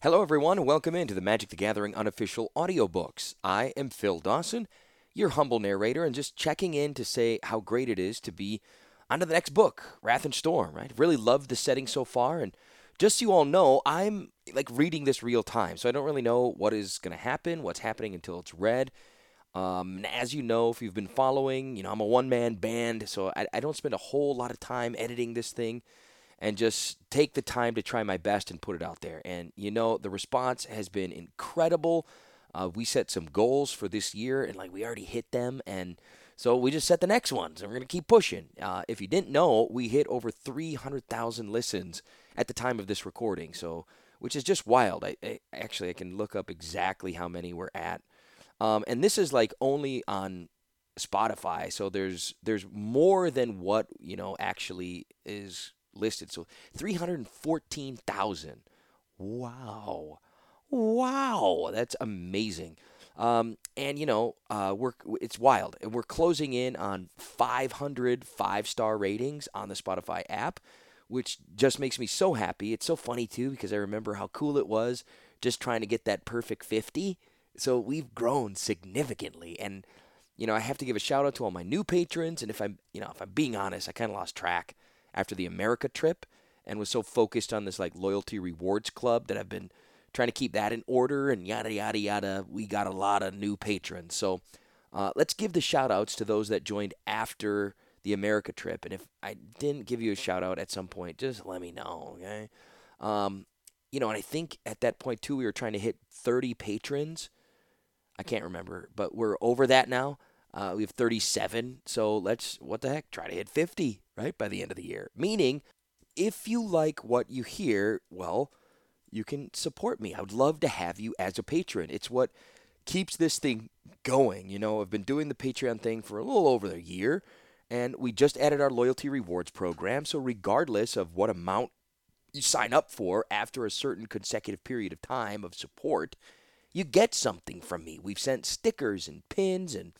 Hello, everyone, and welcome into the Magic the Gathering unofficial audiobooks. I am Phil Dawson, your humble narrator, and just checking in to say how great it is to be on to the next book, Rath and Storm, right? Really loved the setting so far, and just so you all know, I'm like reading this real time, so I don't really know what is going to happen, what's happening until it's read. Um, as you know, if you've been following, you know, I'm a one man band, so I, I don't spend a whole lot of time editing this thing and just take the time to try my best and put it out there. And you know, the response has been incredible. Uh, we set some goals for this year, and like we already hit them, and so we just set the next ones, and we're gonna keep pushing. Uh, if you didn't know, we hit over 300,000 listens at the time of this recording, so which is just wild. I, I actually I can look up exactly how many we're at, um, and this is like only on Spotify, so there's there's more than what you know actually is listed. So 314,000. Wow. Wow. That's amazing. Um, and you know, uh, we're it's wild, we're closing in on 500 five-star ratings on the Spotify app, which just makes me so happy. It's so funny too because I remember how cool it was just trying to get that perfect 50. So we've grown significantly, and you know, I have to give a shout out to all my new patrons. And if I'm, you know, if I'm being honest, I kind of lost track after the America trip and was so focused on this like loyalty rewards club that I've been trying to keep that in order and yada yada yada. We got a lot of new patrons. So uh, let's give the shout outs to those that joined after the America trip. And if I didn't give you a shout out at some point, just let me know, okay? Um, you know, and I think at that point too, we were trying to hit 30 patrons. I can't remember, but we're over that now. Uh, we have 37. So let's, what the heck, try to hit 50, right, by the end of the year. Meaning, if you like what you hear, well, you can support me. I would love to have you as a patron. It's what keeps this thing going. You know, I've been doing the Patreon thing for a little over a year, and we just added our loyalty rewards program. So, regardless of what amount you sign up for after a certain consecutive period of time of support, you get something from me. We've sent stickers and pins and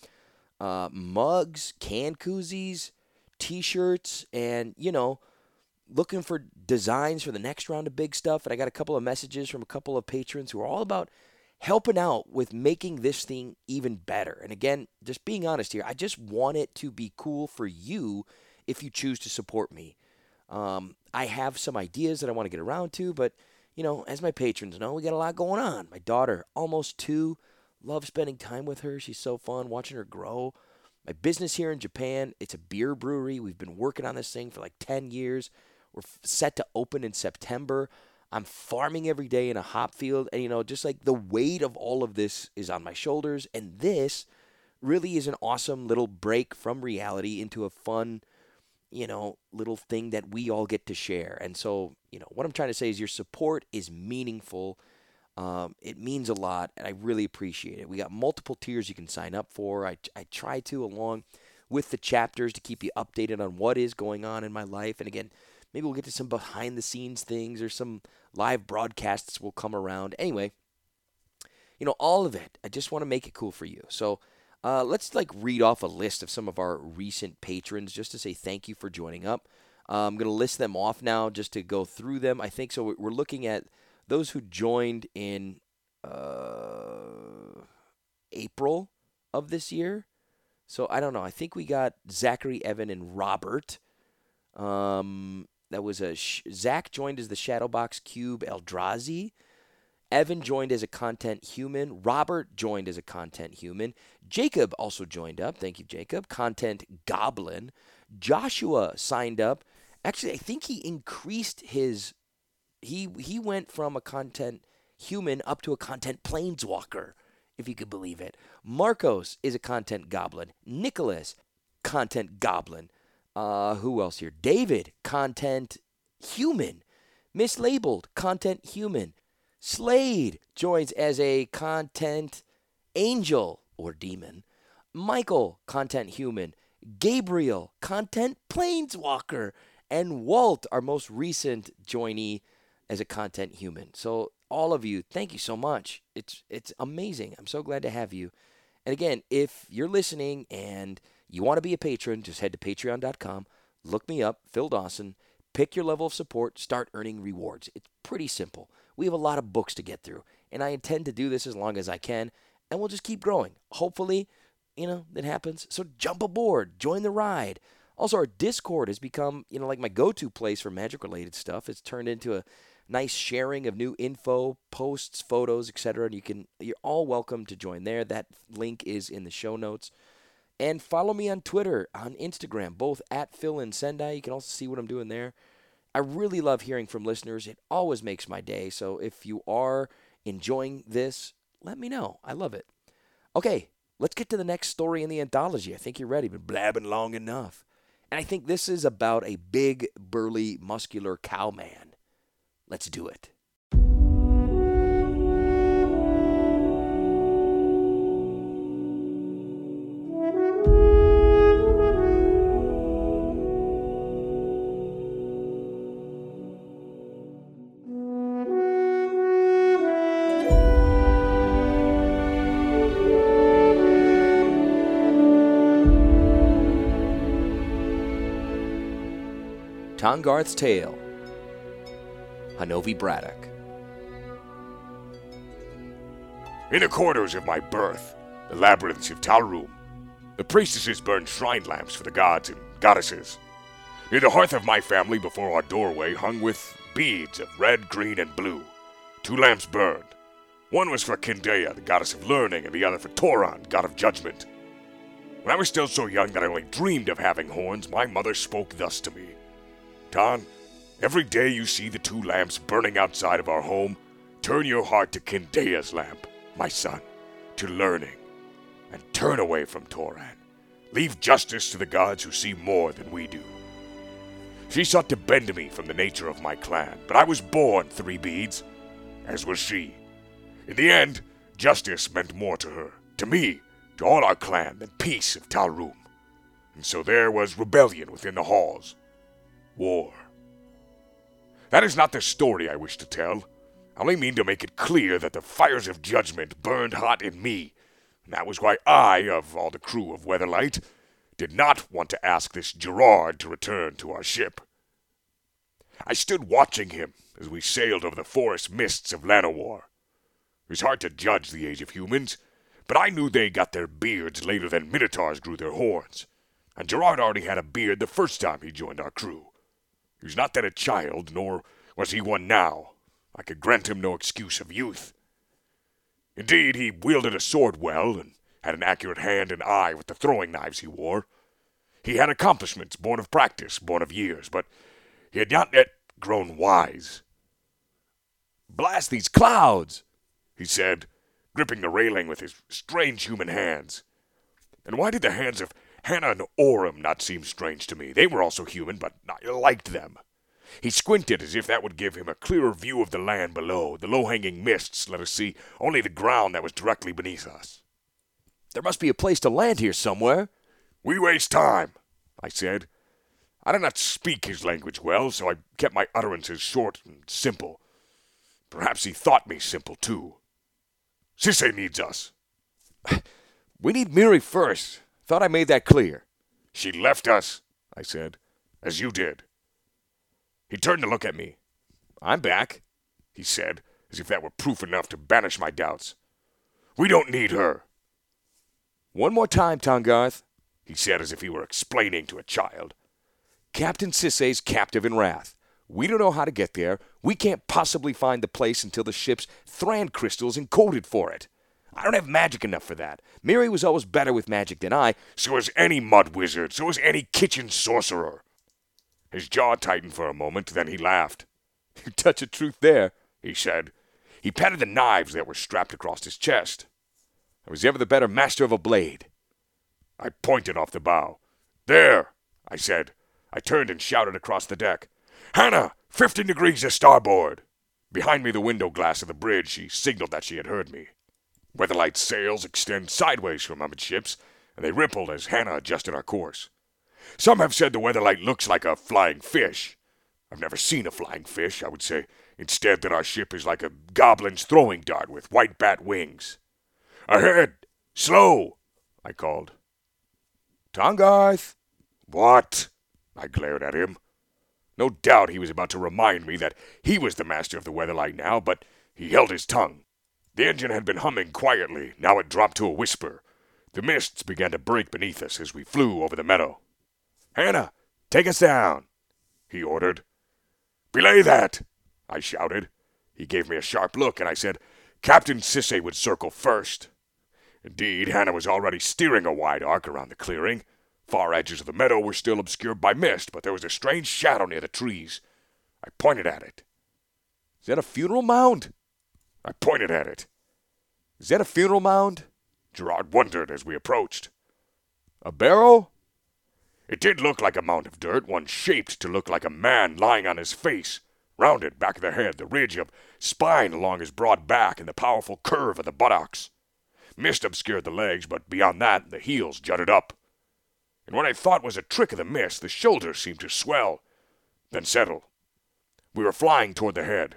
uh, mugs, can koozies, t-shirts, and you know, looking for designs for the next round of big stuff. And I got a couple of messages from a couple of patrons who are all about helping out with making this thing even better. And again, just being honest here, I just want it to be cool for you if you choose to support me. Um, I have some ideas that I want to get around to, but you know, as my patrons know, we got a lot going on. My daughter, almost two, love spending time with her. She's so fun watching her grow. My business here in Japan, it's a beer brewery. We've been working on this thing for like 10 years. We're set to open in September. I'm farming every day in a hop field. And, you know, just like the weight of all of this is on my shoulders. And this really is an awesome little break from reality into a fun, you know, little thing that we all get to share. And so, you know, what I'm trying to say is your support is meaningful. Um, it means a lot, and I really appreciate it. We got multiple tiers you can sign up for. I, I try to, along with the chapters, to keep you updated on what is going on in my life. And again, maybe we'll get to some behind the scenes things or some live broadcasts will come around. Anyway, you know, all of it. I just want to make it cool for you. So uh, let's like read off a list of some of our recent patrons just to say thank you for joining up. Uh, I'm going to list them off now just to go through them. I think so. We're looking at those who joined in uh, April of this year. So I don't know. I think we got Zachary, Evan, and Robert. Um, that was a sh- Zach joined as the Shadowbox Cube Eldrazi. Evan joined as a content human. Robert joined as a content human. Jacob also joined up. Thank you, Jacob. Content goblin. Joshua signed up. Actually, I think he increased his he he went from a content human up to a content planeswalker, if you could believe it. Marcos is a content goblin. Nicholas, content goblin. Uh, who else here? David, content human. Mislabeled, content human. Slade joins as a content angel or demon. Michael, content human. Gabriel, content planeswalker. And Walt, our most recent joinee, as a content human. So all of you, thank you so much. It's it's amazing. I'm so glad to have you. And again, if you're listening and you want to be a patron, just head to patreon.com, look me up, Phil Dawson, pick your level of support, start earning rewards. It's pretty simple. We have a lot of books to get through, and I intend to do this as long as I can, and we'll just keep growing. Hopefully, you know, it happens. So jump aboard, join the ride. Also, our Discord has become, you know, like my go-to place for magic related stuff. It's turned into a nice sharing of new info, posts, photos, etc. And you can you're all welcome to join there. That link is in the show notes. And follow me on Twitter, on Instagram, both at Phil and Sendai. You can also see what I'm doing there. I really love hearing from listeners. It always makes my day. So if you are enjoying this, let me know. I love it. Okay, let's get to the next story in the anthology. I think you're ready. Been blabbing long enough. And I think this is about a big, burly, muscular cowman. Let's do it. Tahngarth's Tale, Hanovi Braddock. In the corridors of my birth, the labyrinths of Talruum, the priestesses burned shrine lamps for the gods and goddesses. Near the hearth of my family before our doorway hung with beads of red, green, and blue. Two lamps burned. One was for Kindeya, the goddess of learning, and the other for Toran, god of judgment. When I was still so young that I only dreamed of having horns, my mother spoke thus to me. Tahn, every day you see the two lamps burning outside of our home, turn your heart to Kindeya's lamp, my son, to learning, and turn away from Toran. Leave justice to the gods who see more than we do. She sought to bend me from the nature of my clan, but I was born three beads, as was she. In the end, justice meant more to her, to me, to all our clan, than peace of Talruum. And so there was rebellion within the halls, war. That is not the story I wish to tell. I only mean to make it clear that the fires of judgment burned hot in me, and that was why I, of all the crew of Weatherlight, did not want to ask this Gerrard to return to our ship. I stood watching him as we sailed over the forest mists of Llanowar. It was hard to judge the age of humans, but I knew they got their beards later than Minotaurs grew their horns, and Gerrard already had a beard the first time he joined our crew. He was not then a child, nor was he one now. I could grant him no excuse of youth. Indeed, he wielded a sword well, and had an accurate hand and eye with the throwing knives he wore. He had accomplishments born of practice, born of years, but he had not yet grown wise. Blast these clouds, he said, gripping the railing with his strange human hands. And why did the hands of Hanna and Orim not seem strange to me? They were also human, but I liked them. He squinted as if that would give him a clearer view of the land below. The low hanging mists let us see only the ground that was directly beneath us. There must be a place to land here somewhere. We waste time, I said. I did not speak his language well, so I kept my utterances short and simple. Perhaps he thought me simple, too. Sisay needs us. we need Mirri first. Thought I made that clear. She left us, I said, as you did. He turned to look at me. I'm back, he said, as if that were proof enough to banish my doubts. We don't need her. One more time, Tahngarth, he said as if he were explaining to a child. Captain Sisay's captive in Rath. We don't know how to get there. We can't possibly find the place until the ship's Thran crystal's encoded for it. I don't have magic enough for that. Mirri was always better with magic than I. So is any mud wizard. So is any kitchen sorcerer. His jaw tightened for a moment, then he laughed. You touch a truth there, he said. He patted the knives that were strapped across his chest. I was ever the better master of a blade. I pointed off the bow. There, I said. I turned and shouted across the deck. Hanna, fifteen degrees to starboard. Behind me the window glass of the bridge, she signaled that she had heard me. Weatherlight's sails extend sideways from amidships, and they rippled as Hanna adjusted our course. Some have said the Weatherlight looks like a flying fish. I've never seen a flying fish. I would say instead that our ship is like a goblin's throwing dart with white bat wings. Ahead! Slow! I called. Tahngarth! What? I glared at him. No doubt he was about to remind me that he was the master of the Weatherlight now, but he held his tongue. The engine had been humming quietly, now it dropped to a whisper. The mists began to break beneath us as we flew over the meadow. Hanna, take us down, he ordered. Belay that, I shouted. He gave me a sharp look, and I said, Captain Sisay would circle first. Indeed, Hanna was already steering a wide arc around the clearing. Far edges of the meadow were still obscured by mist, but there was a strange shadow near the trees. I pointed at it. Is that a funeral mound? I pointed at it. Is that a funeral mound? Gerrard wondered as we approached. A barrow? It did look like a mound of dirt, one shaped to look like a man lying on his face, rounded back of the head, the ridge of spine along his broad back, and the powerful curve of the buttocks. Mist obscured the legs, but beyond that, the heels jutted up. And what I thought was a trick of the mist, the shoulders seemed to swell, then settle. We were flying toward the head.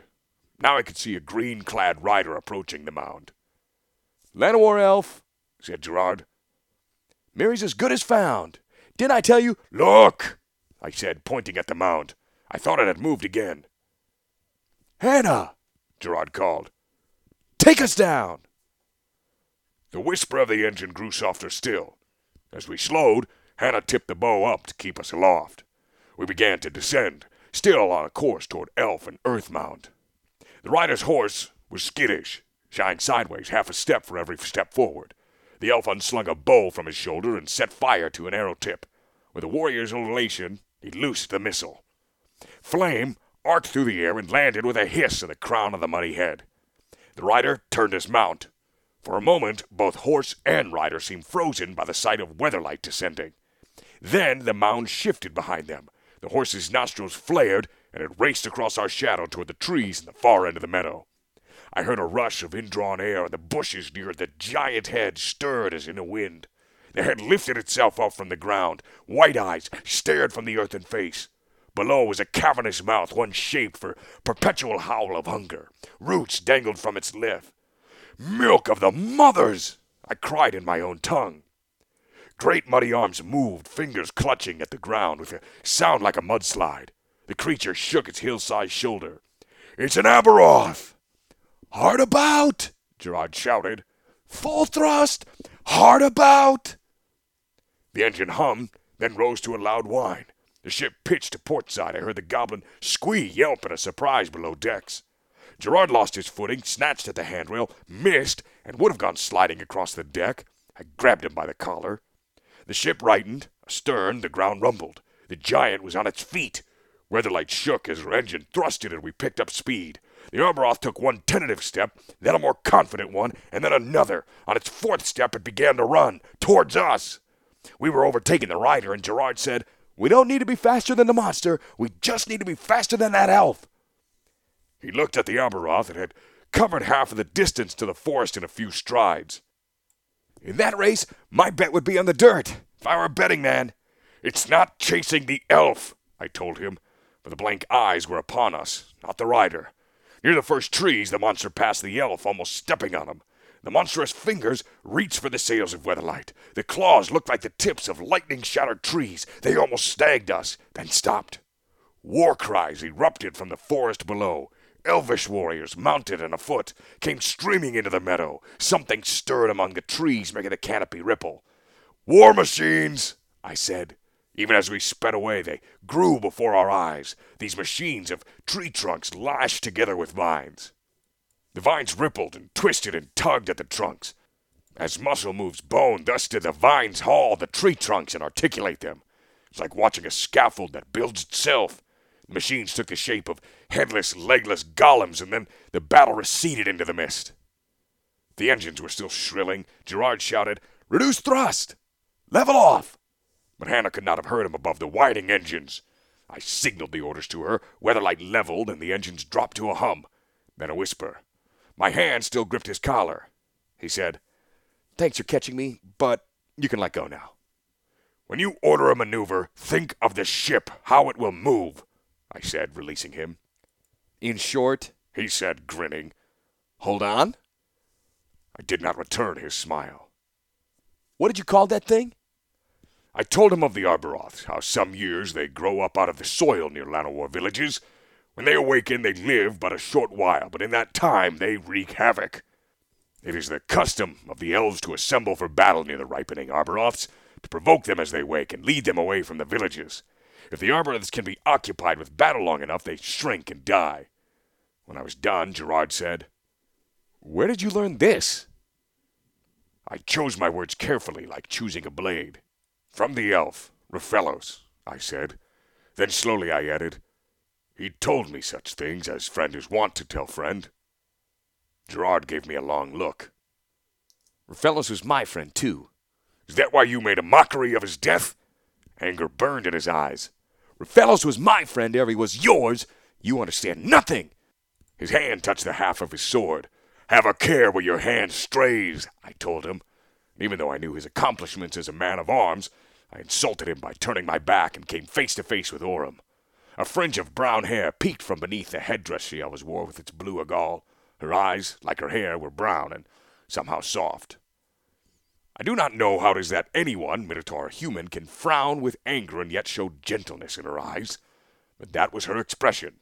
Now I could see a green clad rider approaching the mound. Llanowar elf, said Gerrard. Mirri's as good as found. Didn't I tell you? Look, I said, pointing at the mound. I thought it had moved again. Hanna, Gerrard called. Take us down. The whisper of the engine grew softer still. As we slowed, Hanna tipped the bow up to keep us aloft. We began to descend, still on a course toward Elf and Earth Mound. The rider's horse was skittish, shying sideways half a step for every step forward. The elf unslung a bow from his shoulder and set fire to an arrow tip. With a warrior's elation, he loosed the missile. Flame arced through the air and landed with a hiss in the crown of the muddy head. The rider turned his mount. For a moment, both horse and rider seemed frozen by the sight of weatherlight descending. Then the mound shifted behind them. The horse's nostrils flared, and it raced across our shadow toward the trees in the far end of the meadow. I heard a rush of indrawn air, and the bushes near the giant head stirred as in a wind. The head lifted itself up from the ground. White eyes stared from the earthen face. Below was a cavernous mouth, one shaped for perpetual howl of hunger. Roots dangled from its lip. Milk of the mothers! I cried in my own tongue. Great muddy arms moved, fingers clutching at the ground with a sound like a mudslide. The creature shook its hill-sized shoulder. It's an Arboroth! Hard about! Gerrard shouted. Full thrust! Hard about! The engine hummed, then rose to a loud whine. The ship pitched to port side. I heard the goblin squee yelp in a surprise below decks. Gerrard lost his footing, snatched at the handrail, missed, and would have gone sliding across the deck. I grabbed him by the collar. The ship rightened. Astern, the ground rumbled. The giant was on its feet. Weatherlight shook as her engine thrusted and we picked up speed. The Arboroth took one tentative step, then a more confident one, and then another. On its fourth step, it began to run towards us. We were overtaking the rider, and Gerrard said, We don't need to be faster than the monster. We just need to be faster than that elf. He looked at the Arboroth and had covered half of the distance to the forest in a few strides. In that race, my bet would be on the dirt, if I were a betting man. It's not chasing the elf, I told him, for the blank eyes were upon us, not the rider. Near the first trees, the monster passed the elf, almost stepping on him. The monstrous fingers reached for the sails of Weatherlight. The claws looked like the tips of lightning shattered trees. They almost stagged us, then stopped. War cries erupted from the forest below. Elvish warriors, mounted and afoot, came streaming into the meadow. Something stirred among the trees, making the canopy ripple. War machines, I said. Even as we sped away, they grew before our eyes, these machines of tree trunks lashed together with vines. The vines rippled and twisted and tugged at the trunks. As muscle moves bone, thus did the vines haul the tree trunks and articulate them. It's like watching a scaffold that builds itself. The machines took the shape of headless, legless golems, and then the battle receded into the mist. The engines were still shrilling. Gerrard shouted, Reduce thrust! Level off! But Hanna could not have heard him above the whining engines. I signaled the orders to her, weatherlight leveled, and the engines dropped to a hum, then a whisper. My hand still gripped his collar. He said, Thanks for catching me, but you can let go now. When you order a maneuver, think of the ship, how it will move, I said, releasing him. In short, he said, grinning, Hold on. I did not return his smile. What did you call that thing? I told him of the Arboroths, how some years they grow up out of the soil near Llanowar villages. When they awaken, they live but a short while, but in that time they wreak havoc. It is the custom of the elves to assemble for battle near the ripening Arboroths, to provoke them as they wake and lead them away from the villages. If the Arboroths can be occupied with battle long enough, they shrink and die. When I was done, Gerrard said, Where did you learn this? I chose my words carefully, like choosing a blade. From the elf, Rofellos, I said. Then slowly I added, He told me such things as friend is wont to tell friend. Gerrard gave me a long look. Rofellos was my friend, too. Is that why you made a mockery of his death? Anger burned in his eyes. Rofellos was my friend ere he was yours. You understand nothing. His hand touched the half of his sword. Have a care where your hand strays, I told him. Even though I knew his accomplishments as a man of arms, I insulted him by turning my back and came face to face with Orim. A fringe of brown hair peeked from beneath the headdress she always wore with its blue agal. Her eyes, like her hair, were brown and somehow soft. I do not know how it is that anyone, Minotaur human, can frown with anger and yet show gentleness in her eyes, but that was her expression.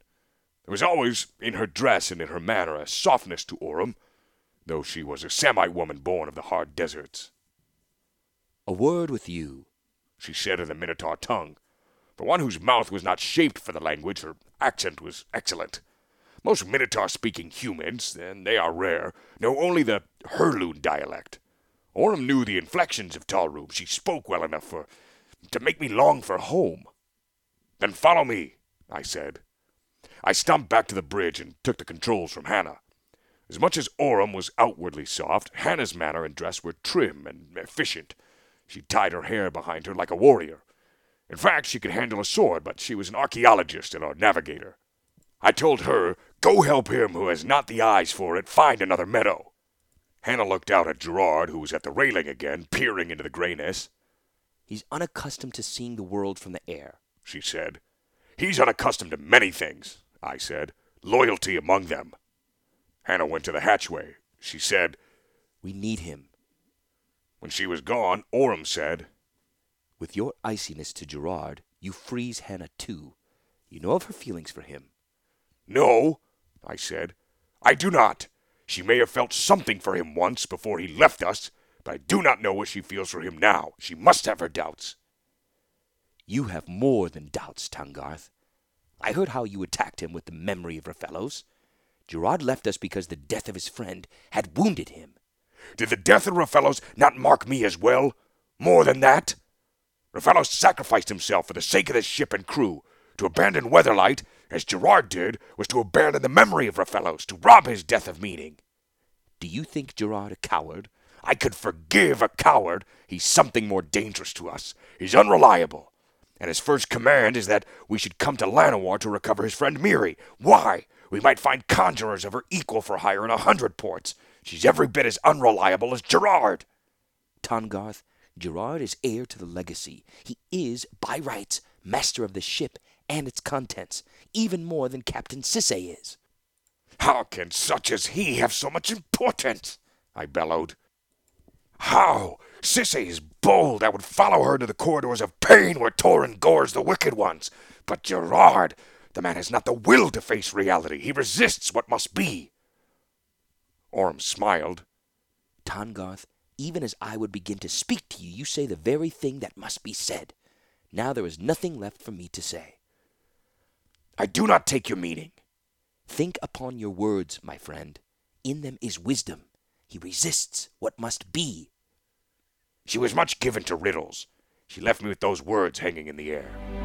There was always in her dress and in her manner a softness to Orim, though she was a Samite woman born of the hard deserts. A word with you, she said in the Minotaur tongue. For one whose mouth was not shaped for the language, her accent was excellent. Most Minotaur speaking humans, and they are rare, know only the Hurloon dialect. Orim knew the inflections of Talruum. She spoke well enough for to make me long for home. Then follow me, I said. I stumped back to the bridge and took the controls from Hanna. As much as Orim was outwardly soft, Hanna's manner and dress were trim and efficient. She tied her hair behind her like a warrior. In fact, she could handle a sword, but she was an archaeologist and a navigator. I told her, Go help him who has not the eyes for it find another meadow. Hanna looked out at Gerrard, who was at the railing again, peering into the grayness. He's unaccustomed to seeing the world from the air, she said. He's unaccustomed to many things, I said. Loyalty among them. Hanna went to the hatchway. She said, We need him. When she was gone, Orim said, With your iciness to Gerrard, you freeze Hanna too. You know of her feelings for him. No, I said. I do not. She may have felt something for him once before he left us, but I do not know what she feels for him now. She must have her doubts. You have more than doubts, Tahngarth. I heard how you attacked him with the memory of Rofellos. Gerrard left us because the death of his friend had wounded him. Did the death of Rofellos not mark me as well? More than that? Rofellos sacrificed himself for the sake of the ship and crew. To abandon Weatherlight as Gerrard did, was to abandon the memory of Rofellos, to rob his death of meaning. Do you think Gerrard a coward? I could forgive a coward. He's something more dangerous to us. He's unreliable. And his first command is that we should come to Llanowar to recover his friend Mirri. Why? We might find conjurers of her equal for hire in a hundred ports. She's every bit as unreliable as Gerrard. Tahngarth, Gerrard is heir to the legacy. He is, by rights, master of the ship and its contents, even more than Captain Sisay is. How can such as he have so much importance? I bellowed. How? Sisay is bold. I would follow her to the corridors of pain where Torin gores the wicked ones. But Gerrard, the man has not the will to face reality. He resists what must be. Orim smiled. Tahngarth, even as I would begin to speak to you, you say the very thing that must be said. Now there is nothing left for me to say. I do not take your meaning. Think upon your words, my friend. In them is wisdom. He resists what must be. She was much given to riddles. She left me with those words hanging in the air.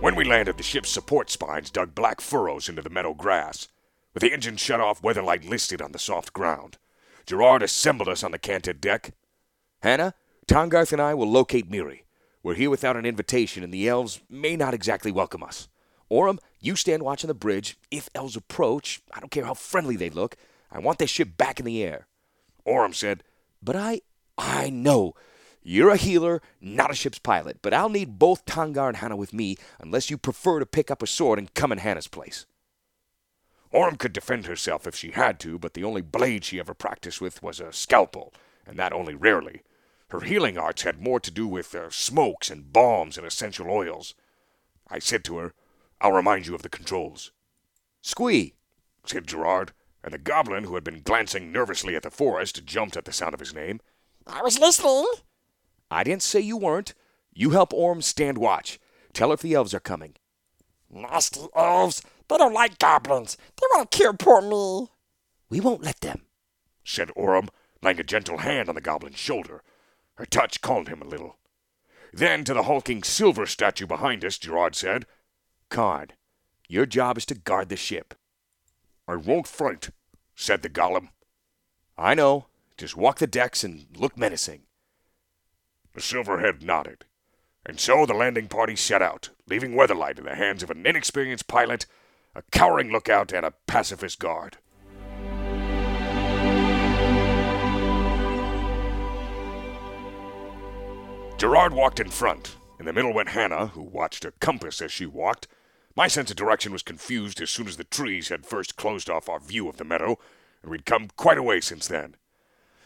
When we landed, the ship's support spines dug black furrows into the meadow grass. With the engine shut off, weatherlight listed on the soft ground. Gerrard assembled us on the canted deck. Hanna, Tahngarth and I will locate Mirri. We're here without an invitation, and the elves may not exactly welcome us. Orim, you stand watch on the bridge. If elves approach, I don't care how friendly they look, I want their ship back in the air. Orim said, But I. I know. You're a healer, not a ship's pilot, but I'll need both Tahngarth and Hanna with me unless you prefer to pick up a sword and come in Hanna's place. Orim could defend herself if she had to, but the only blade she ever practiced with was a scalpel, and that only rarely. Her healing arts had more to do with uh, smokes and balms and essential oils. I said to her, I'll remind you of the controls. Squee, said Gerrard, and the goblin, who had been glancing nervously at the forest, jumped at the sound of his name. I was listening. I didn't say you weren't. You help Orim stand watch. Tell her if the elves are coming. Nasty elves. They don't like goblins. They want to kill poor me. We won't let them, said Orim, laying a gentle hand on the goblin's shoulder. Her touch calmed him a little. Then to the hulking silver statue behind us, Gerrard said, Karn, your job is to guard the ship. I won't fight, said the golem. I know. Just walk the decks and look menacing. The silverhead nodded. And so the landing party set out, leaving Weatherlight in the hands of an inexperienced pilot, a cowering lookout, and a pacifist guard. Gerrard walked in front. In the middle went Hanna, who watched a compass as she walked. My sense of direction was confused as soon as the trees had first closed off our view of the meadow, and we'd come quite a way since then.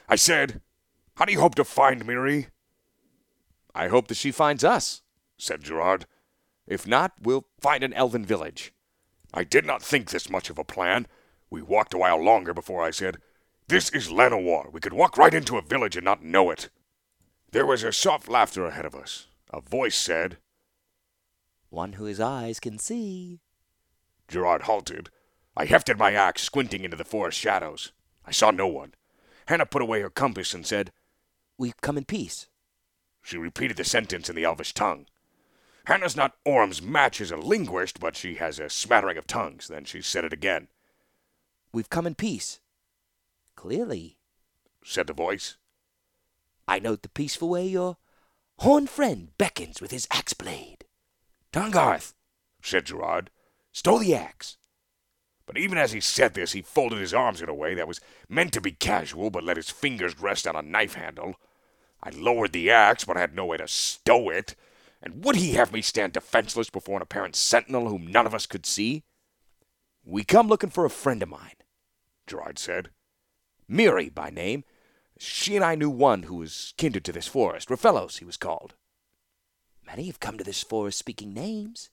I said, How do you hope to find Mirri? I hope that she finds us, said Gerrard. If not, we'll find an elven village. I did not think this much of a plan. We walked a while longer before I said, This is Llanowar. We could walk right into a village and not know it. There was a soft laughter ahead of us. A voice said, One who his eyes can see. Gerrard halted. I hefted my axe, squinting into the forest shadows. I saw no one. Hanna put away her compass and said, We come in peace. She repeated the sentence in the elvish tongue. Hanna's not Orim's match as a linguist, but she has a smattering of tongues. Then she said it again. We've come in peace. Clearly, said the voice. I note the peaceful way your horned friend beckons with his axe blade. Tahngarth, said Gerrard, stole the axe. But even as he said this, he folded his arms in a way that was meant to be casual, but let his fingers rest on a knife handle. I lowered the axe, but I had no way to stow it. And would he have me stand defenseless before an apparent sentinel whom none of us could see? We come looking for a friend of mine, Gerrard said. Mirri by name. She and I knew one who was kindred to this forest. Rofellos, he was called. Many have come to this forest speaking names,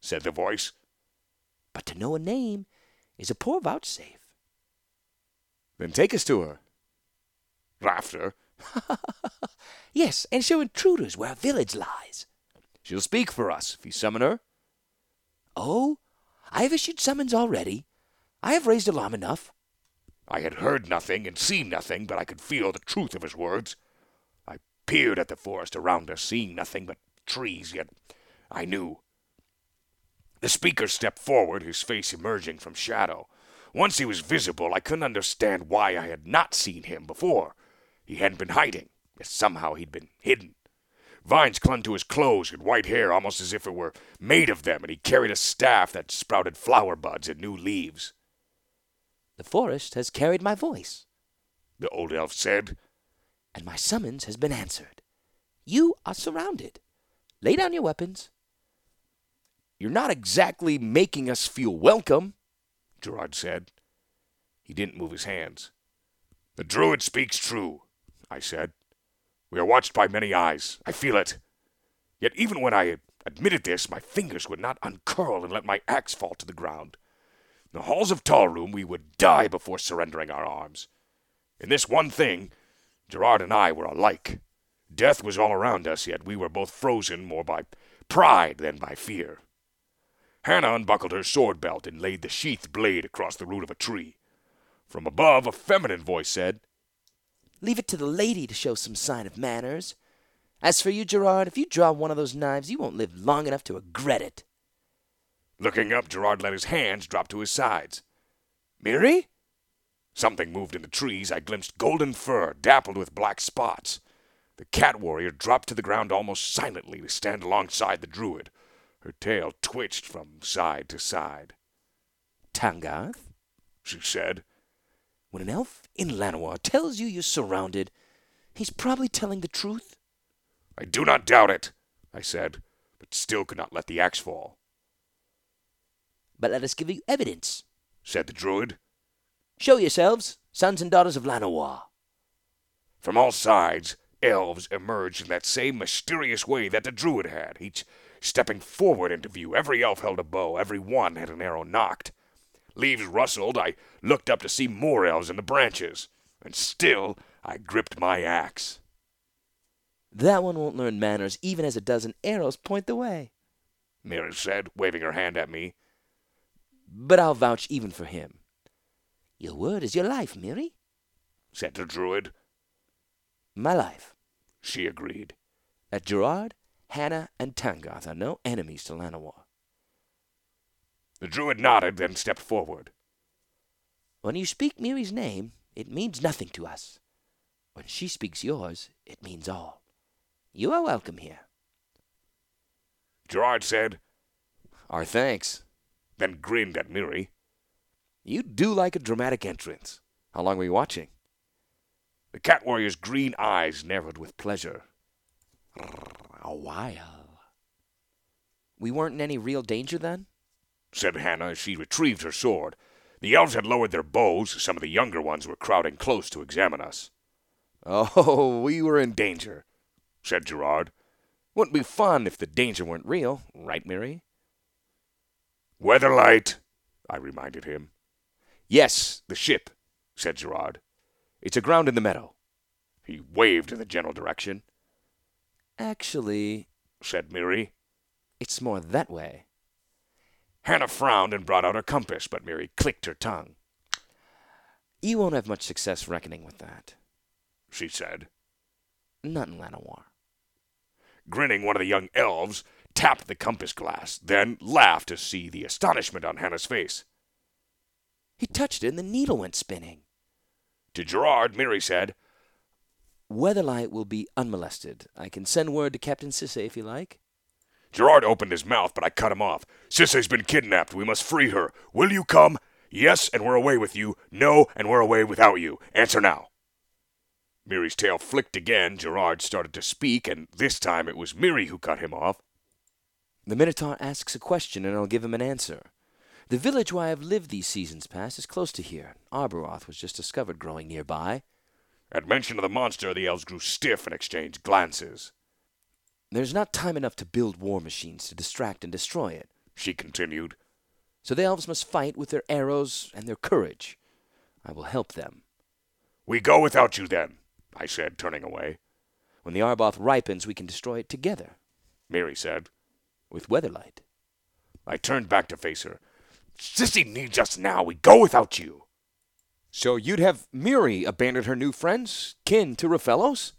said the voice. But to know a name is a poor vouchsafe. Then take us to her. Laughter. yes, and show intruders where a village lies. She'll speak for us if you summon her. Oh, I have issued summons already. I have raised alarm enough. I had heard nothing and seen nothing, but I could feel the truth of his words. I peered at the forest around us, seeing nothing but trees, yet I knew. The speaker stepped forward, his face emerging from shadow. Once he was visible, I couldn't understand why I had not seen him before. He hadn't been hiding, yet somehow he'd been hidden. Vines clung to his clothes and white hair almost as if it were made of them, and he carried a staff that sprouted flower buds and new leaves. The forest has carried my voice, the old elf said, and my summons has been answered. You are surrounded. Lay down your weapons. You're not exactly making us feel welcome, Gerrard said. He didn't move his hands. The druid speaks true, I said. We are watched by many eyes. I feel it. Yet even when I admitted this, my fingers would not uncurl and let my axe fall to the ground. In the halls of Talruum, we would die before surrendering our arms. In this one thing, Gerrard and I were alike. Death was all around us, yet we were both frozen more by pride than by fear. Hanna unbuckled her sword belt and laid the sheathed blade across the root of a tree. From above, a feminine voice said, Leave it to the lady to show some sign of manners. As for you, Gerrard, if you draw one of those knives, you won't live long enough to regret it. Looking up, Gerrard let his hands drop to his sides. Mirri? Something moved in the trees. I glimpsed golden fur dappled with black spots. The cat warrior dropped to the ground almost silently to stand alongside the druid. Her tail twitched from side to side. Tahngarth, she said, when an elf in Llanowar tells you you're surrounded, he's probably telling the truth. I do not doubt it, I said, but still could not let the axe fall. But let us give you evidence, said the druid. Show yourselves, sons and daughters of Llanowar. From all sides, elves emerged in that same mysterious way that the druid had, each stepping forward into view. Every elf held a bow, every one had an arrow nocked. Leaves rustled, I looked up to see more elves in the branches, and still I gripped my axe. That one won't learn manners even as a dozen arrows point the way. Mirri said, waving her hand at me. But I'll vouch even for him. Your word is your life, Mirri, said the druid. My life, she agreed. That Gerrard, Hanna, and Tahngarth are no enemies to Llanowar. The druid nodded, then stepped forward. When you speak Mirri's name, it means nothing to us. When she speaks yours, it means all. You are welcome here. Gerrard said, Our thanks. Then grinned at Mirri. You do like a dramatic entrance. How long were you watching? The cat warrior's green eyes narrowed with pleasure. A while. We weren't in any real danger then? Said Hanna as she retrieved her sword. The elves had lowered their bows. Some of the younger ones were crowding close to examine us. Oh, we were in danger, said Gerrard. Wouldn't be fun if the danger weren't real, right, Mirri? Weatherlight, I reminded him. Yes, the ship, said Gerrard. It's aground in the meadow. He waved in the general direction. Actually, said Mirri, it's more that way. Hanna frowned and brought out her compass, but Mirri clicked her tongue. You won't have much success reckoning with that, she said. Not in Llanowar. Grinning, one of the young elves tapped the compass glass, then laughed to see the astonishment on Hanna's face. He touched it and the needle went spinning. To Gerrard, Mirri said, Weatherlight will be unmolested. I can send word to Captain Sisay if you like. Gerrard opened his mouth, but I cut him off. Sisay's been kidnapped. We must free her. Will you come? Yes, and we're away with you. No, and we're away without you. Answer now. Mirri's tail flicked again. Gerrard started to speak, and this time it was Mirri who cut him off. The Minotaur asks a question, and I'll give him an answer. The village where I have lived these seasons past is close to here. Arboroth was just discovered growing nearby. At mention of the monster, the elves grew stiff and exchanged glances. There's not time enough to build war machines to distract and destroy it, she continued. So the elves must fight with their arrows and their courage. I will help them. We go without you, then, I said, turning away. When the Arboroth ripens, we can destroy it together, Mirri said. With Weatherlight. I turned back to face her. Sisay needs us now. We go without you. So you'd have Mirri abandon her new friends, kin to Rofellos?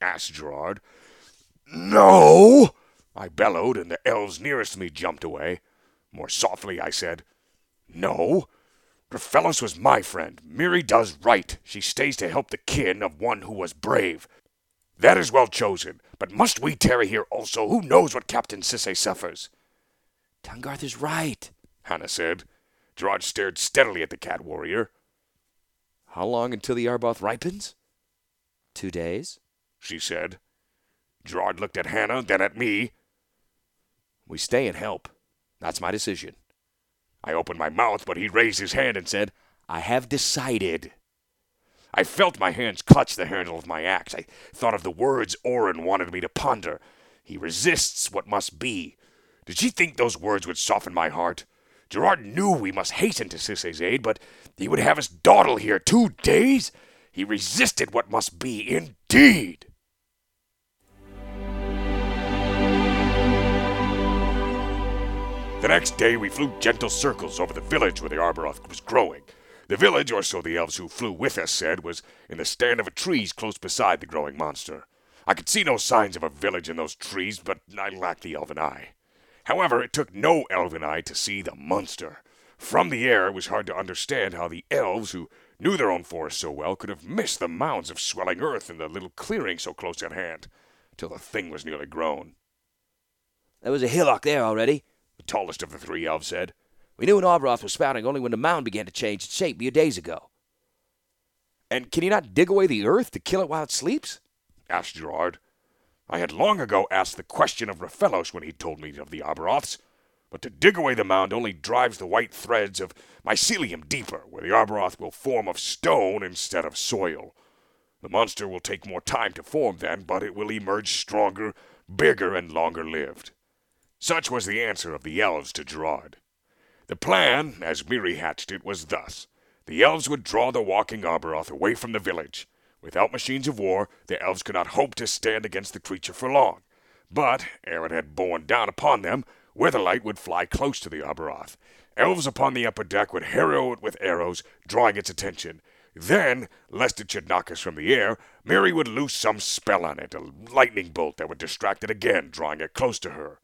asked Gerrard. No! I bellowed, and the elves nearest me jumped away. More softly, I said, No. Rofellos was my friend. Mirri does right. She stays to help the kin of one who was brave. That is well chosen. But must we tarry here also? Who knows what Captain Sisay suffers? Tahngarth is right, Hanna said. Gerrard stared steadily at the cat warrior. How long until the Arboroth ripens? Two days, she said. Gerrard looked at Hanna, then at me. We stay and help. That's my decision. I opened my mouth, but he raised his hand and said, I have decided. I felt my hands clutch the handle of my axe. I thought of the words Orim wanted me to ponder. He resists what must be. Did she think those words would soften my heart? Gerrard knew we must hasten to Sisay's aid, but he would have us dawdle here two days? He resisted what must be, indeed. The next day we flew gentle circles over the village where the Arboroth was growing. The village, or so the elves who flew with us said, was in the stand of trees close beside the growing monster. I could see no signs of a village in those trees, but I lacked the elven eye. However, it took no elven eye to see the monster. From the air, it was hard to understand how the elves, who knew their own forest so well, could have missed the mounds of swelling earth in the little clearing so close at hand, till the thing was nearly grown. There was a hillock there already, the tallest of the three elves said. We knew an Arboroth was spouting only when the mound began to change its shape a few days ago. And can you not dig away the earth to kill it while it sleeps? asked Gerrard. I had long ago asked the question of Rofellos when he told me of the Arboroths. but to dig away the mound only drives the white threads of mycelium deeper, where the Arboroth will form of stone instead of soil. The monster will take more time to form then, but it will emerge stronger, bigger, and longer lived. Such was the answer of the elves to Gerrard. The plan, as Mirri hatched it, was thus. The elves would draw the walking Arboroth away from the village. Without machines of war, the elves could not hope to stand against the creature for long. But, ere it had borne down upon them, Weatherlight would fly close to the Arboroth. Elves upon the upper deck would harrow it with arrows, drawing its attention. Then, lest it should knock us from the air, Mirri would loose some spell on it, a lightning bolt that would distract it again, drawing it close to her.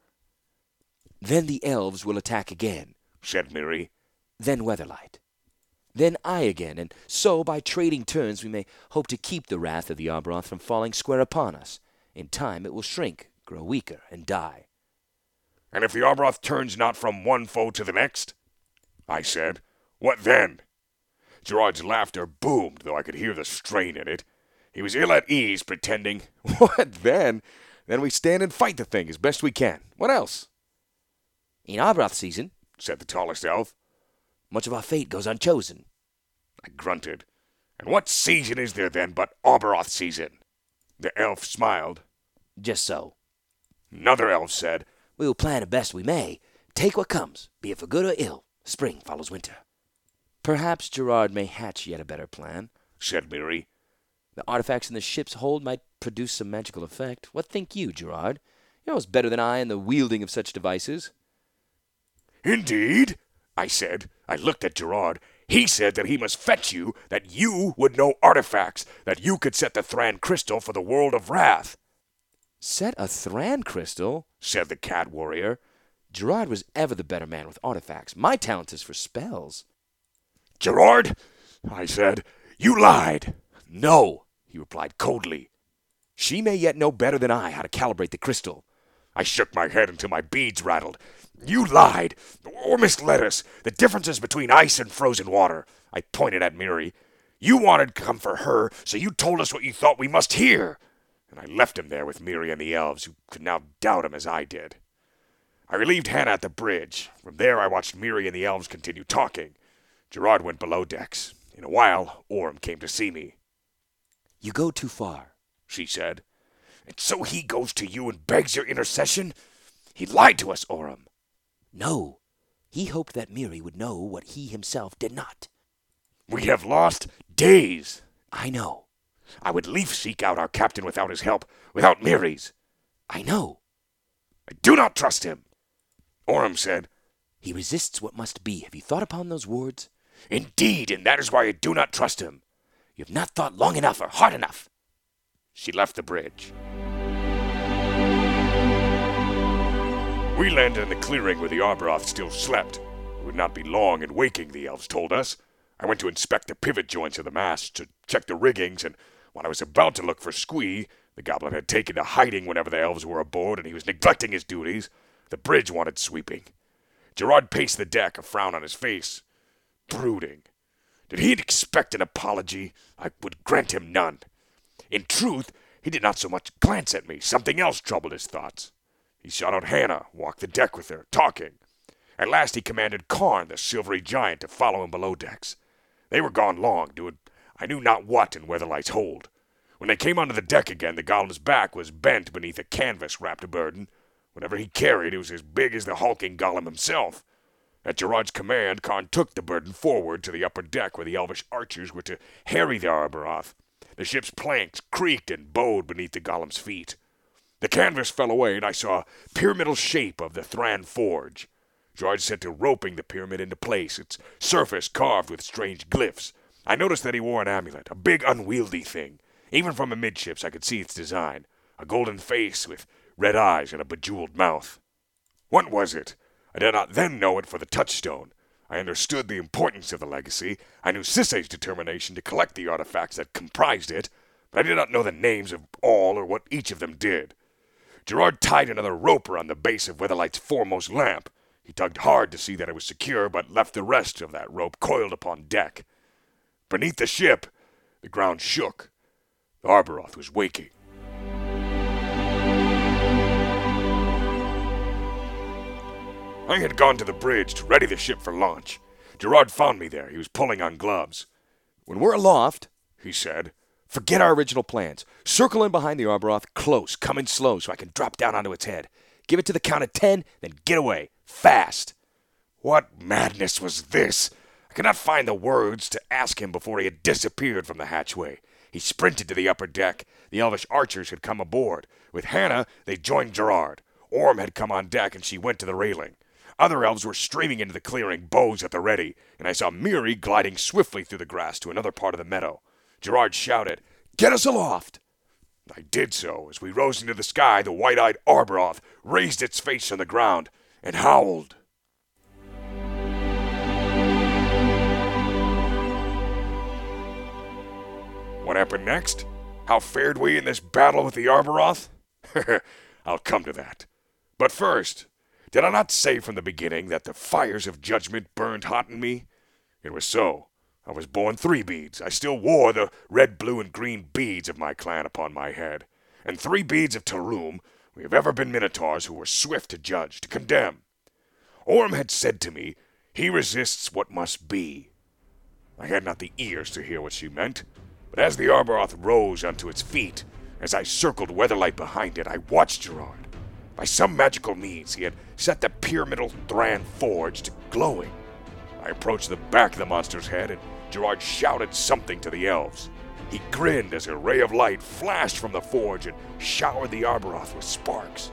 Then the elves will attack again, said Mirri. Then Weatherlight. Then I again, and so by trading turns we may hope to keep the wrath of the Arboroth from falling square upon us. In time it will shrink, grow weaker, and die. And if the Arboroth turns not from one foe to the next? I said. What then? Gerrard's laughter boomed, though I could hear the strain in it. He was ill at ease, pretending, What then? Then we stand and fight the thing as best we can. What else? In Arboroth season, said the tallest elf, much of our fate goes unchosen. I grunted. And what season is there then but Arboroth season? The elf smiled. Just so. Another elf said, We will plan the best we may. Take what comes, be it for good or ill. Spring follows winter. Perhaps Gerrard may hatch yet a better plan, said Mirri. The artifacts in the ship's hold might produce some magical effect. What think you, Gerrard? You know better than I in the wielding of such devices. Indeed, I said. I looked at Gerrard. He said that he must fetch you, that you would know artifacts, that you could set the Thran crystal for the world of Rath. Set a Thran crystal? said the cat warrior. Gerrard was ever the better man with artifacts. My talent is for spells. Gerrard, I said, you lied. No, he replied coldly. She may yet know better than I how to calibrate the crystal. I shook my head until my beads rattled. You lied, or misled us. The differences between ice and frozen water. I pointed at Mirri. You wanted to come for her, so you told us what you thought we must hear. And I left him there with Mirri and the elves, who could now doubt him as I did. I relieved Hanna at the bridge. From there I watched Mirri and the elves continue talking. Gerrard went below decks. In a while, Orim came to see me. You go too far, she said. And so he goes to you and begs your intercession? He lied to us, Orim. No, he hoped that Mirri would know what he himself did not. We have lost days. I know. I would leaf seek out our captain without his help, without Mirri's. I know. I do not trust him. Orim said, He resists what must be. Have you thought upon those words? Indeed, and that is why I do not trust him. You have not thought long enough or hard enough. She left the bridge. We landed in the clearing where the Arboroth still slept. It would not be long in waking, the elves told us. I went to inspect the pivot joints of the masts, to check the riggings, and when I was about to look for Squee, the goblin had taken to hiding whenever the elves were aboard, and he was neglecting his duties. The bridge wanted sweeping. Gerrard paced the deck, a frown on his face, brooding. Did he expect an apology? I would grant him none. In truth, he did not so much glance at me. Something else troubled his thoughts. He sought out Hanna, walked the deck with her, talking. At last he commanded Karn, the silvery giant, to follow him below decks. They were gone long, doing I knew not what in Weatherlight's hold. When they came onto the deck again, the goblin's back was bent beneath a canvas wrapped a burden. Whatever he carried, it was as big as the hulking golem himself. At Gerrard's command, Karn took the burden forward to the upper deck where the elvish archers were to harry the Arboroth. The ship's planks creaked and bowed beneath the golem's feet. The canvas fell away, and I saw a pyramidal shape of the Thran forge. Gerrard set to roping the pyramid into place, its surface carved with strange glyphs. I noticed that he wore an amulet, a big unwieldy thing. Even from amidships I could see its design a golden face with red eyes and a bejeweled mouth. What was it? I did not then know it for the touchstone. I understood the importance of the legacy. I knew Sisay's determination to collect the artifacts that comprised it, but I did not know the names of all or what each of them did. Gerrard tied another rope around the base of Weatherlight's foremost lamp. He tugged hard to see that it was secure, but left the rest of that rope coiled upon deck. Beneath the ship, the ground shook. The Arboroth was waking. I had gone to the bridge to ready the ship for launch. Gerrard found me there. He was pulling on gloves. When we're aloft, he said, forget our original plans. Circle in behind the Arboroth, close, come in slow so I can drop down onto its head. Give it to the count of ten, then get away. Fast. What madness was this? I could not find the words to ask him before he had disappeared from the hatchway. He sprinted to the upper deck. The elvish archers had come aboard. With Hanna, they joined Gerrard. Orim had come on deck, and she went to the railing. Other elves were streaming into the clearing, bows at the ready, and I saw Mirri gliding swiftly through the grass to another part of the meadow. Gerrard shouted, Get us aloft! I did so. As we rose into the sky, the white eyed Arboroth raised its face on the ground and howled. What happened next? How fared we in this battle with the Arboroth? I'll come to that. But first, did I not say from the beginning that the fires of judgment burned hot in me? It was so. I was born three beads. I still wore the red, blue, and green beads of my clan upon my head. And three beads of Talruum, we have ever been Minotaurs who were swift to judge, to condemn. Orim had said to me, He resists what must be. I had not the ears to hear what she meant, but as the Arboroth rose unto its feet, as I circled Weatherlight behind it, I watched Gerrard. By some magical means, he had set the pyramidal Thran forge to glowing. I approached the back of the monster's head, and Gerrard shouted something to the elves. He grinned as a ray of light flashed from the forge and showered the Arboroth with sparks.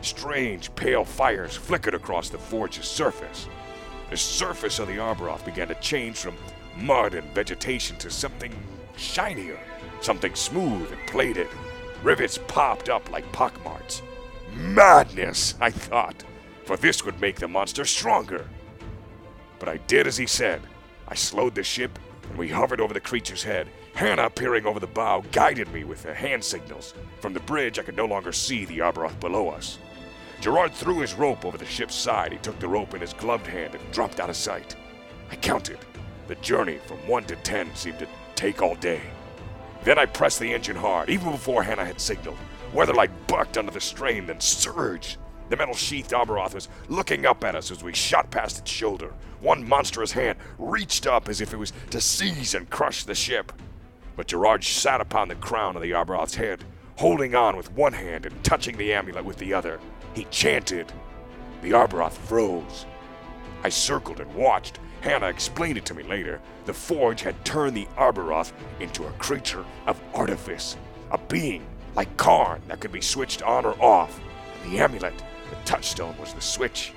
Strange, pale fires flickered across the forge's surface. The surface of the Arboroth began to change from mud and vegetation to something shinier, something smooth and plated. Rivets popped up like pockmarks. Madness, I thought, for this would make the monster stronger. But I did as he said. I slowed the ship, and we hovered over the creature's head. Hanna, peering over the bow, guided me with her hand signals. From the bridge, I could no longer see the Arboroth below us. Gerrard threw his rope over the ship's side. He took the rope in his gloved hand and dropped out of sight. I counted. The journey from one to ten seemed to take all day. Then I pressed the engine hard, even before Hanna had signaled. Weatherlight bucked under the strain, then surged. The metal sheathed Arboroth was looking up at us as we shot past its shoulder. One monstrous hand reached up as if it was to seize and crush the ship. But Gerrard sat upon the crown of the Arboroth's head, holding on with one hand and touching the amulet with the other. He chanted. The Arboroth froze. I circled and watched. Hanna explained it to me later. The forge had turned the Arboroth into a creature of artifice, a being like Karn that could be switched on or off. And the amulet, the touchstone, was the switch.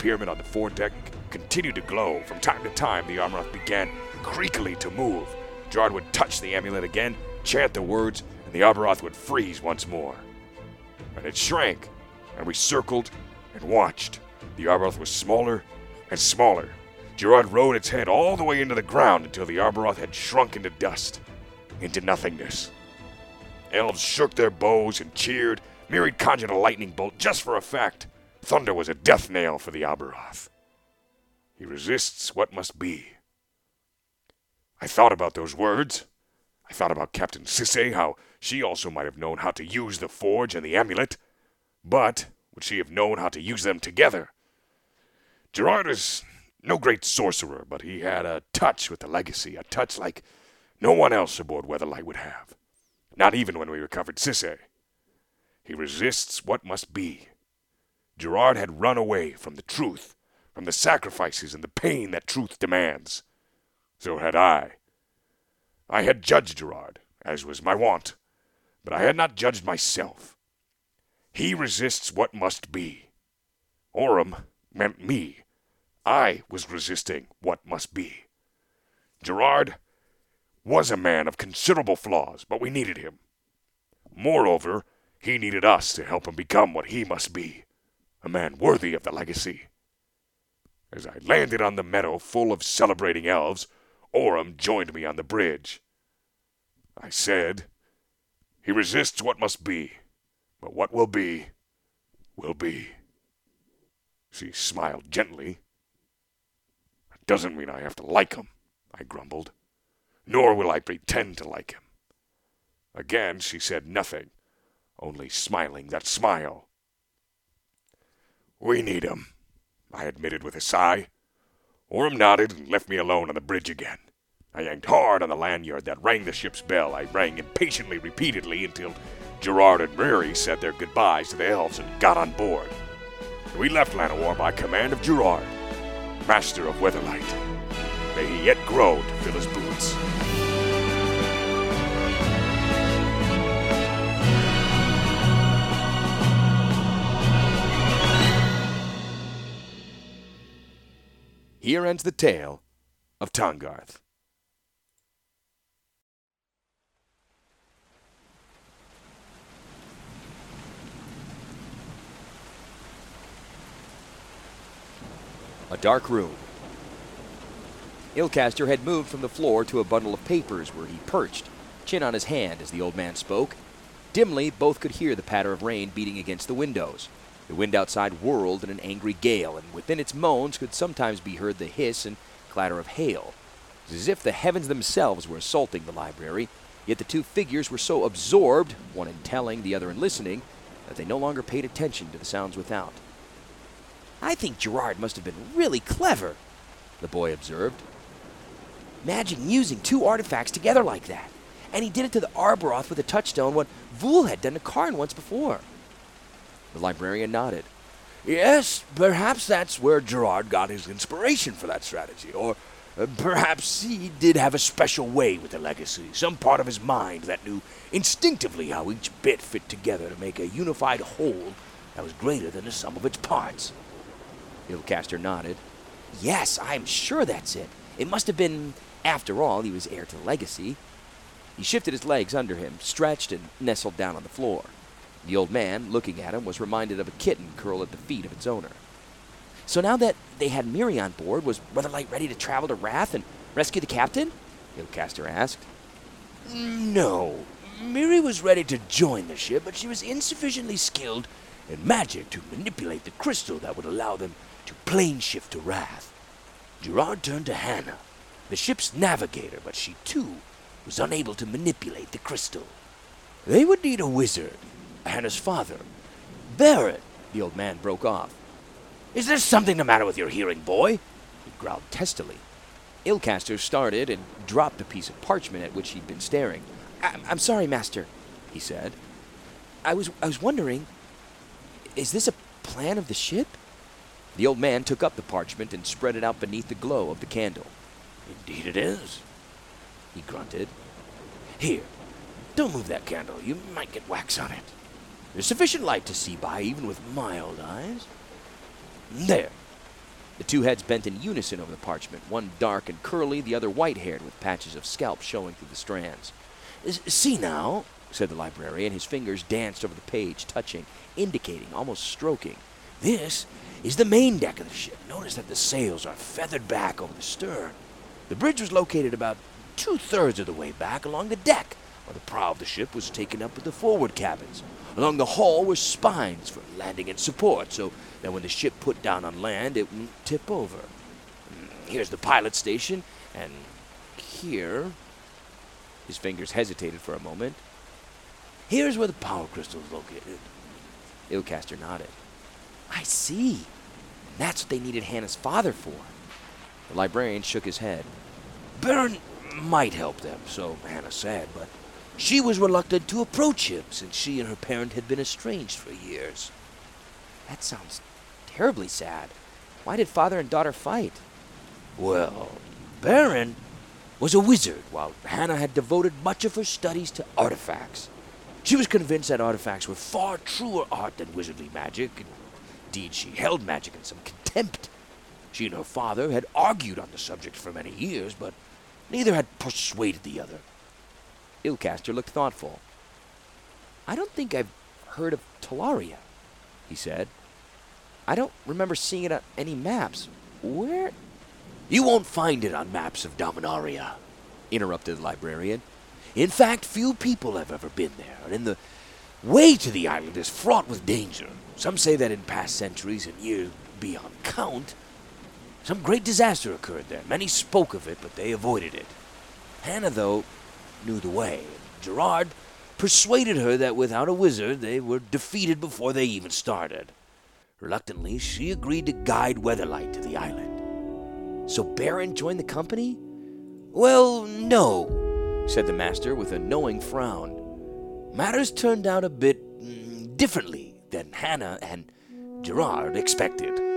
Pyramid on the foredeck continued to glow. From time to time, the Arboroth began creakily to move. Gerrard would touch the amulet again, chant the words, and the Arboroth would freeze once more. And it shrank, and we circled and watched. The Arboroth was smaller and smaller. Gerrard rode its head all the way into the ground until the Arboroth had shrunk into dust, into nothingness. Elves shook their bows and cheered. Mirri conjured a lightning bolt just for effect. Thunder was a death nail for the Arboroth. He resists what must be. I thought about those words. I thought about Captain Sisay, how she also might have known how to use the forge and the amulet. But would she have known how to use them together? Gerrard is no great sorcerer, but he had a touch with the legacy, a touch like no one else aboard Weatherlight would have. Not even when we recovered Sisay. He resists what must be. Gerrard had run away from the truth, from the sacrifices and the pain that truth demands. So had I. I had judged Gerrard, as was my wont, but I had not judged myself. He resists what must be. Orim meant me. I was resisting what must be. Gerrard was a man of considerable flaws, but we needed him. Moreover, he needed us to help him become what he must be a man worthy of the legacy. As I landed on the meadow full of celebrating elves, Orim joined me on the bridge. I said, He resists what must be, but what will be, will be. She smiled gently. That doesn't mean I have to like him, I grumbled. Nor will I pretend to like him. Again she said nothing, only smiling that smile. We need him, I admitted with a sigh. Orim nodded and left me alone on the bridge again. I yanked hard on the lanyard that rang the ship's bell. I rang impatiently repeatedly until Gerrard and Mirri said their goodbyes to the elves and got on board. We left Llanowar by command of Gerrard, master of Weatherlight. May he yet grow to fill his boots. Here ends the tale of Tahngarth. A dark room. Ilcaster had moved from the floor to a bundle of papers where he perched, chin on his hand as the old man spoke. Dimly, both could hear the patter of rain beating against the windows. The wind outside whirled in an angry gale, and within its moans could sometimes be heard the hiss and clatter of hail. It was as if the heavens themselves were assaulting the library, yet the two figures were so absorbed, one in telling, the other in listening, that they no longer paid attention to the sounds without. I think Gerrard must have been really clever, the boy observed. Imagine using two artifacts together like that. And he did it to the Arboroth with a touchstone what Vul had done to Karn once before. The librarian nodded. Yes, perhaps that's where Gerrard got his inspiration for that strategy. Or uh, perhaps he did have a special way with the legacy, some part of his mind that knew instinctively how each bit fit together to make a unified whole that was greater than the sum of its parts. Ilcaster nodded. Yes, I'm sure that's it. It must have been, after all, he was heir to the legacy. He shifted his legs under him, stretched, and nestled down on the floor. The old man, looking at him, was reminded of a kitten curled at the feet of its owner. So now that they had Mirri on board, was Weatherlight ready to travel to Rath and rescue the captain? Ilcaster asked. No. Mirri was ready to join the ship, but she was insufficiently skilled in magic to manipulate the crystal that would allow them to plane shift to Rath. Gerrard turned to Hanna, the ship's navigator, but she too was unable to manipulate the crystal. They would need a wizard, Hanna's father. Barrin, the old man broke off. Is there something the matter with your hearing, boy? He growled testily. Ilcaster started and dropped a piece of parchment at which he'd been staring. I- am sorry, master, he said. I was, I was wondering, is this a plan of the ship? The old man took up the parchment and spread it out beneath the glow of the candle. Indeed it is, he grunted. Here, don't move that candle. You might get wax on it. There's sufficient light to see by even with mild eyes. There. The two heads bent in unison over the parchment, one dark and curly, the other white haired with patches of scalp showing through the strands. See now, said the librarian. His fingers danced over the page, touching, indicating, almost stroking. This is the main deck of the ship. Notice that the sails are feathered back over the stern. The bridge was located about two thirds of the way back along the deck, while the prow of the ship was taken up with the forward cabins. Along the hull were spines for landing and support, so that when the ship put down on land, it wouldn't tip over. Mm, here's the pilot station, and here. His fingers hesitated for a moment. Here's where the power crystal is located. Ilcaster nodded. I see. And that's what they needed Hanna's father for. The librarian shook his head. Barrin might help them, so Hanna said, but she was reluctant to approach him since she and her parent had been estranged for years. That sounds terribly sad. Why did father and daughter fight? Well, Barrin was a wizard, while Hanna had devoted much of her studies to artifacts. She was convinced that artifacts were far truer art than wizardly magic. Indeed, she held magic in some contempt. She and her father had argued on the subject for many years, but neither had persuaded the other. Ilcaster looked thoughtful. I don't think I've heard of Tolaria, he said. I don't remember seeing it on any maps. Where? You won't find it on maps of Dominaria, interrupted the librarian. In fact, few people have ever been there, and the way to the island is fraught with danger. Some say that in past centuries and years beyond count, some great disaster occurred there. Many spoke of it, but they avoided it. Hanna, though, knew the way. Gerrard persuaded her that without a wizard they were defeated before they even started. Reluctantly, she agreed to guide Weatherlight to the island. So Barrin joined the company? Well, no, said the master with a knowing frown. Matters turned out a bit mm, differently than Hanna and Gerrard expected.